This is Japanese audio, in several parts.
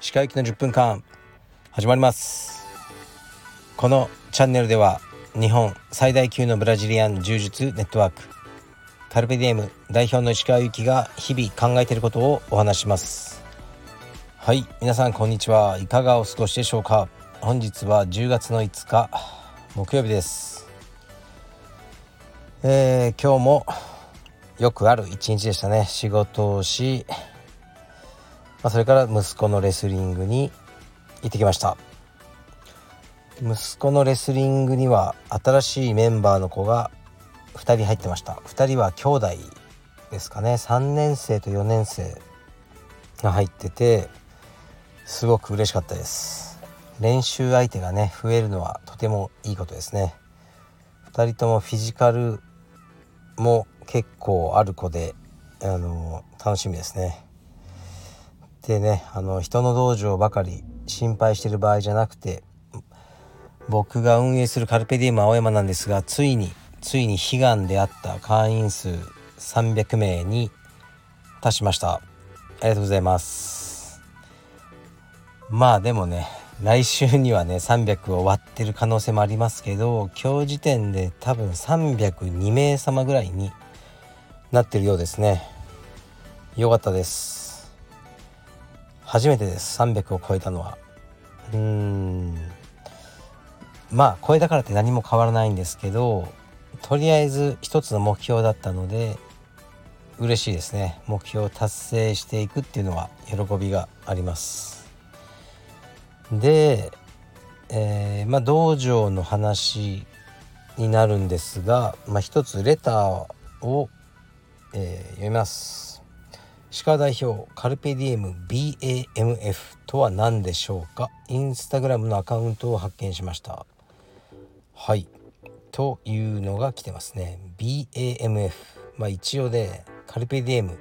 歯科行きの10分間始まります。このチャンネルでは日本最大級のブラジリアン柔術ネットワークカルペディエム代表の石川由紀が日々考えていることをお話します。はい皆さんこんにちは。いかがお過ごしでしょうか。本日は10月の5日木曜日です。えー、今日もよくある一日でしたね。仕事をし、まあ、それから息子のレスリングに行ってきました。息子のレスリングには新しいメンバーの子が2人入ってました。2人は兄弟ですかね。3年生と4年生が入っててすごく嬉しかったです。練習相手がね増えるのはとてもいいことですね。2人ともフィジカルも結構ある子であの楽しみですね。でねあの人の道場ばかり心配してる場合じゃなくて僕が運営するカルペディウム青山なんですがついについに悲願であった会員数300名に達しました。ありがとうございます。まあでもね来週にはね300を割ってる可能性もありますけど今日時点で多分302名様ぐらいになってるようですね。よかったです。初めてです。300を超えたのは。うーん。まあ超えたからって何も変わらないんですけどとりあえず一つの目標だったので嬉しいですね。目標を達成していくっていうのは喜びがあります。で、えー、まあ道場の話になるんですが、まあ、一つレターを、えー、読みます。歯科代表カルペディエム BAMF とは何でしょうか？インスタグラムのアカウントを発見しました。はい。というのが来てますね。BAMF まあ一応でカルペディエム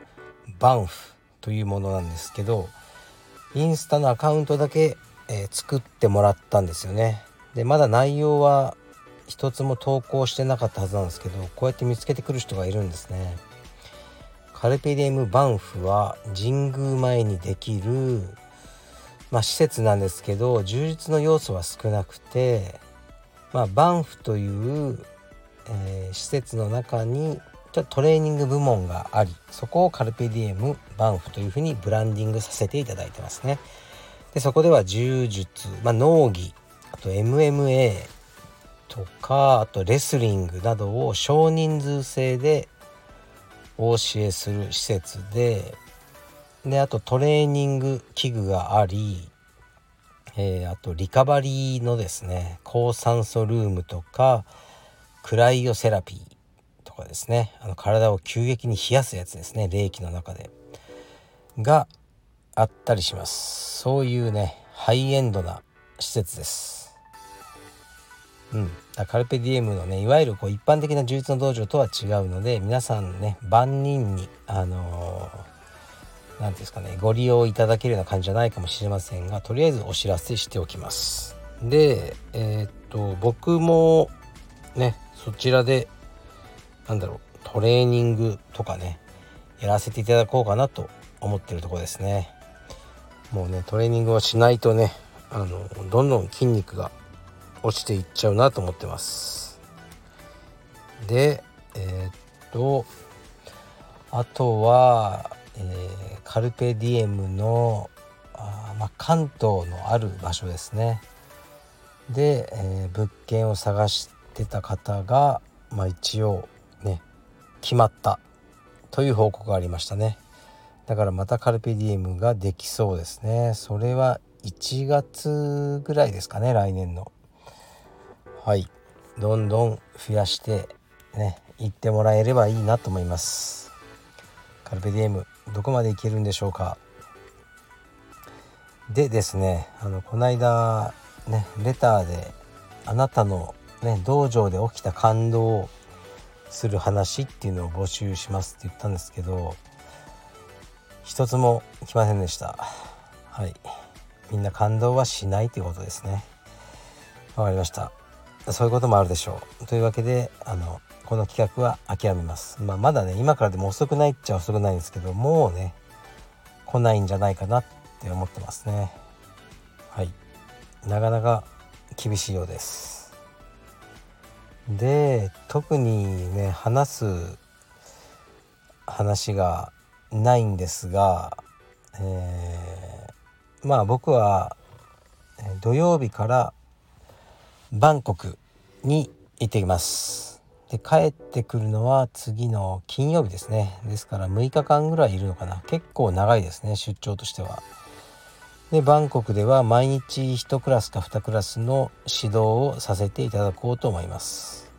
バンフというものなんですけどインスタのアカウントだけ、えー、作ってもらったんですよねでまだ内容は一つも投稿してなかったはずなんですけどこうやって見つけてくる人がいるんですねカルペディエムバンフは神宮前にできるまあ、施設なんですけど充実の要素は少なくてまあ、バンフという、えー、施設の中にトレーニング部門がありそこをカルペディエムバンフというふうにブランディングさせていただいてますね。でそこでは柔術、まあ、農技あと MMA とかあとレスリングなどを少人数制でお教えする施設でであとトレーニング器具がありえー、あとリカバリーのですね高酸素ルームとかクライオセラピーとかですねあの体を急激に冷やすやつですね冷気の中で。があったりします。そういうねハイエンドな施設です。うん。カルペディエムのねいわゆるこう一般的な充実の道場とは違うので皆さんね万人にあの何ー何ですかねご利用いただけるような感じじゃないかもしれませんがとりあえずお知らせしておきます。でえー、っと僕もねそちらでなんだろうトレーニングとかねやらせていただこうかなと思ってるところですね。もうねトレーニングをしないとねあのどんどん筋肉が落ちていっちゃうなと思ってます。でえー、っとあとはえー、カルペディエムのあ、まあ、関東のある場所ですね。で、えー、物件を探してた方が、まあ、一応ね決まったという報告がありましたね。だからまたカルペディエムができそうですね。それは1月ぐらいですかね来年の。はい。どんどん増やしてね行ってもらえればいいなと思います。カルペディエムどこまでいけるんでしょうか。でですねあのこの間ねレターであなたの、ね、道場で起きた感動をする話っていうのを募集しますって言ったんですけど一つも来ませんでした。はい。みんな感動はしないということですね。わかりました。そういうこともあるでしょう。というわけであのこの企画は諦めます、まあ、まだね今からでも遅くないっちゃ遅くないんですけどもうね来ないんじゃないかなって思ってますね。はい。なかなか厳しいようです。で特にね話す話がないんですが、えー、まあ僕は土曜日からバンコクに行ってきます。で帰ってくるのは次の金曜日ですね。ですから6日間ぐらいいるのかな。結構長いですね出張としては。でバンコクでは毎日1クラスか2クラスの指導をさせていただこうと思います。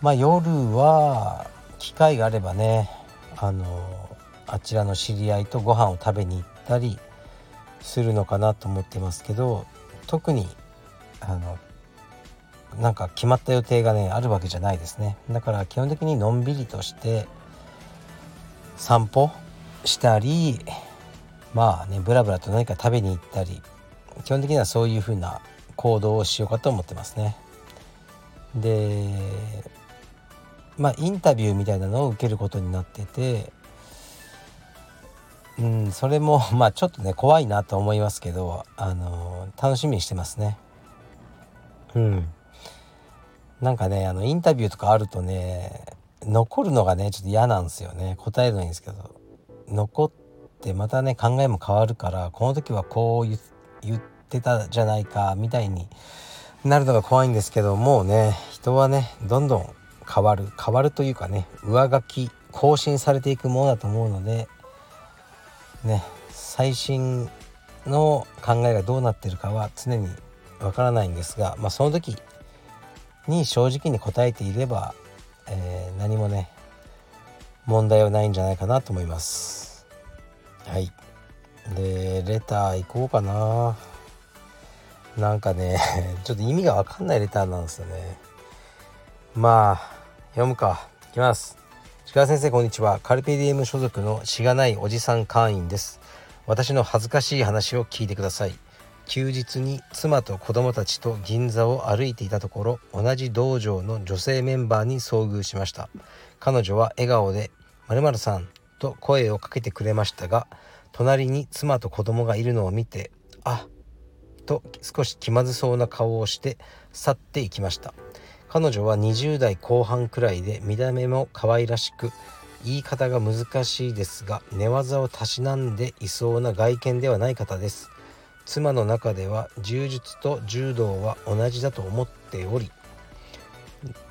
まあ夜は機会があればねあのあちらの知り合いとご飯を食べに行ったりするのかなと思ってますけど特にあのなんか決まった予定がねあるわけじゃないですね。だから基本的にのんびりとして散歩したりまあねブラブラと何か食べに行ったり基本的にはそういう風な行動をしようかと思ってますね。でまあインタビューみたいなのを受けることになっててうんそれも まあちょっとね怖いなと思いますけどあの楽しみにしてますね。うん。なんかねあのインタビューとかあるとね残るのがねちょっと嫌なんですよね。答えるのいいんですけど。残ってまたね考えも変わるからこの時はこう言ってたじゃないかみたいになるのが怖いんですけどもうね人はねどんどん変わる。変わるというかね上書き更新されていくものだと思うのでね最新の考えがどうなってるかは常にわからないんですが、まあ、その時に正直に答えていれば、えー、何もね問題はないんじゃないかなと思います。はい。でレター行こうかな。なんかね ちょっと意味が分かんないレターなんですよね。まあ読むか。いきます。石先生こんにちは。カルペディエム所属のしがないおじさん会員です。私の恥ずかしい話を聞いてください。休日に妻と子供たちと銀座を歩いていたところ同じ道場の女性メンバーに遭遇しました。彼女は笑顔で「まるさん」と声をかけてくれましたが隣に妻と子供がいるのを見て「あと少し気まずそうな顔をして去っていきました。彼女は20代後半くらいで見た目も可愛らしく言い方が難しいですが寝技をたしなんでいそうな外見ではない方です。妻の中では柔術と柔道は同じだと思っており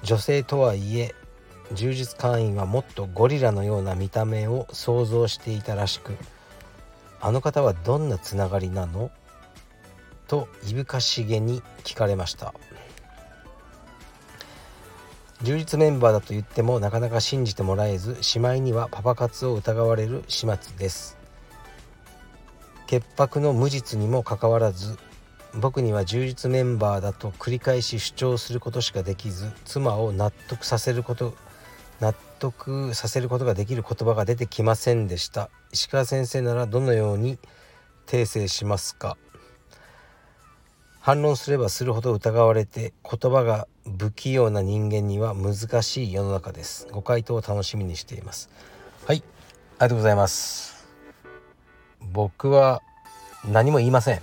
女性とはいえ柔術会員はもっとゴリラのような見た目を想像していたらしくあの方はどんなつながりなの？といぶかしげに聞かれました。充実メンバーだと言ってもなかなか信じてもらえずしまいにはパパ活を疑われる始末です。潔白の無実にもかかわらず僕には充実メンバーだと繰り返し主張することしかできず妻を納得させること納得させることができる言葉が出てきませんでした。石川先生ならどのように訂正しますか？反論すればするほど疑われて言葉が不器用な人間には難しい世の中です。ご回答を楽しみにしています。はい。ありがとうございます。僕は何も言いません。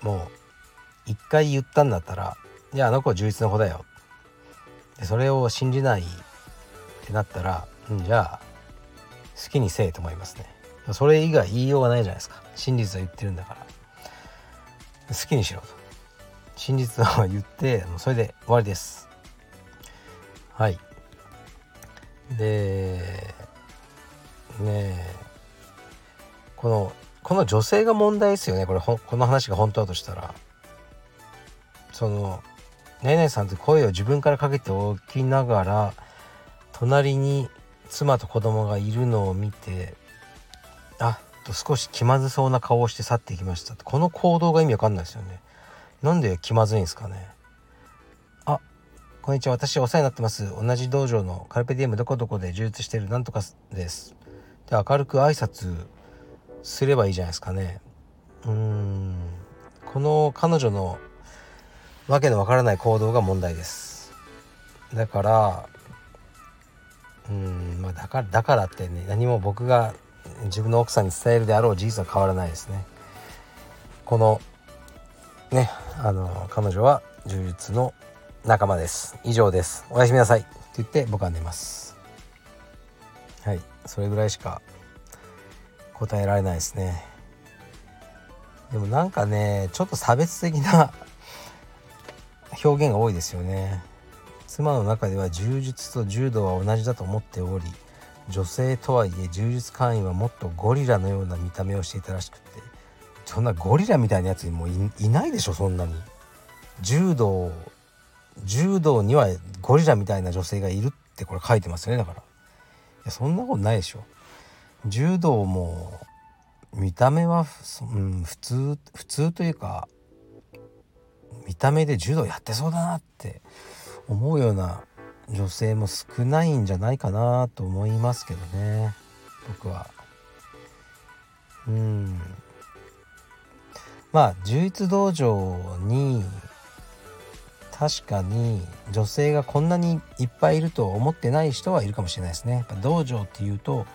もう一回言ったんだったら「いやあの子は充実の子だよ」でそれを信じないってなったら「んじゃあ好きにせえ」と思いますね。それ以外言いようがないじゃないですか。真実は言ってるんだから。好きにしろと。真実を言ってそれで終わりです。はい。でねえ。このこの女性が問題ですよね。これこの話が本当だとしたら。そのねねさんって声を自分からかけておきながら隣に妻と子供がいるのを見てあと少し気まずそうな顔をして去っていきました。この行動が意味わかんないですよね。なんで気まずいんですかね。あこんにちは。私お世話になってます。同じ道場のカルペディエムどこどこで充実してるなんとかです。で明るく挨拶すればいいじゃないですかね。うん。この彼女のわけのわからない行動が問題です。だからうん。まあだからだからってね何も僕が自分の奥さんに伝えるであろう事実は変わらないですね。このねあの彼女は柔術の仲間です。以上です。おやすみなさい。って言って僕は寝ます。はい。それぐらいしか答えられないですね。でもなんかねちょっと差別的な 表現が多いですよね。妻の中では柔術と柔道は同じだと思っており女性とはいえ柔術会員はもっとゴリラのような見た目をしていたらしくてそんなゴリラみたいなやつにもいないでしょそんなに。柔道柔道にはゴリラみたいな女性がいるってこれ書いてますよねだから。いやそんなことないでしょ。柔道も見た目は、うん、普通普通というか見た目で柔道やってそうだなって思うような女性も少ないんじゃないかなと思いますけどね僕は。うんまあ柔術道場に確かに女性がこんなにいっぱいいると思ってない人はいるかもしれないですね。やっぱ道場っていうと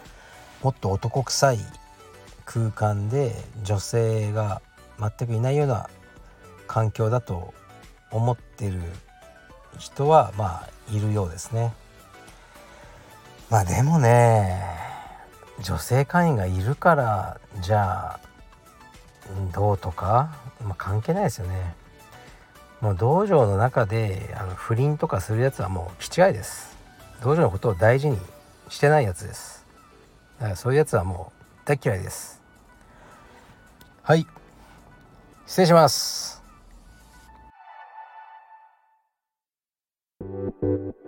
もっと男臭い空間で女性が全くいないような環境だと思ってる人はまあいるようですね。まあでもね女性会員がいるからじゃあどうとか、まあ、関係ないですよね。もう道場の中であの不倫とかするやつはもう気違いです。道場のことを大事にしてないやつです。だからそういうやつはもう大嫌いです。はい失礼します thank you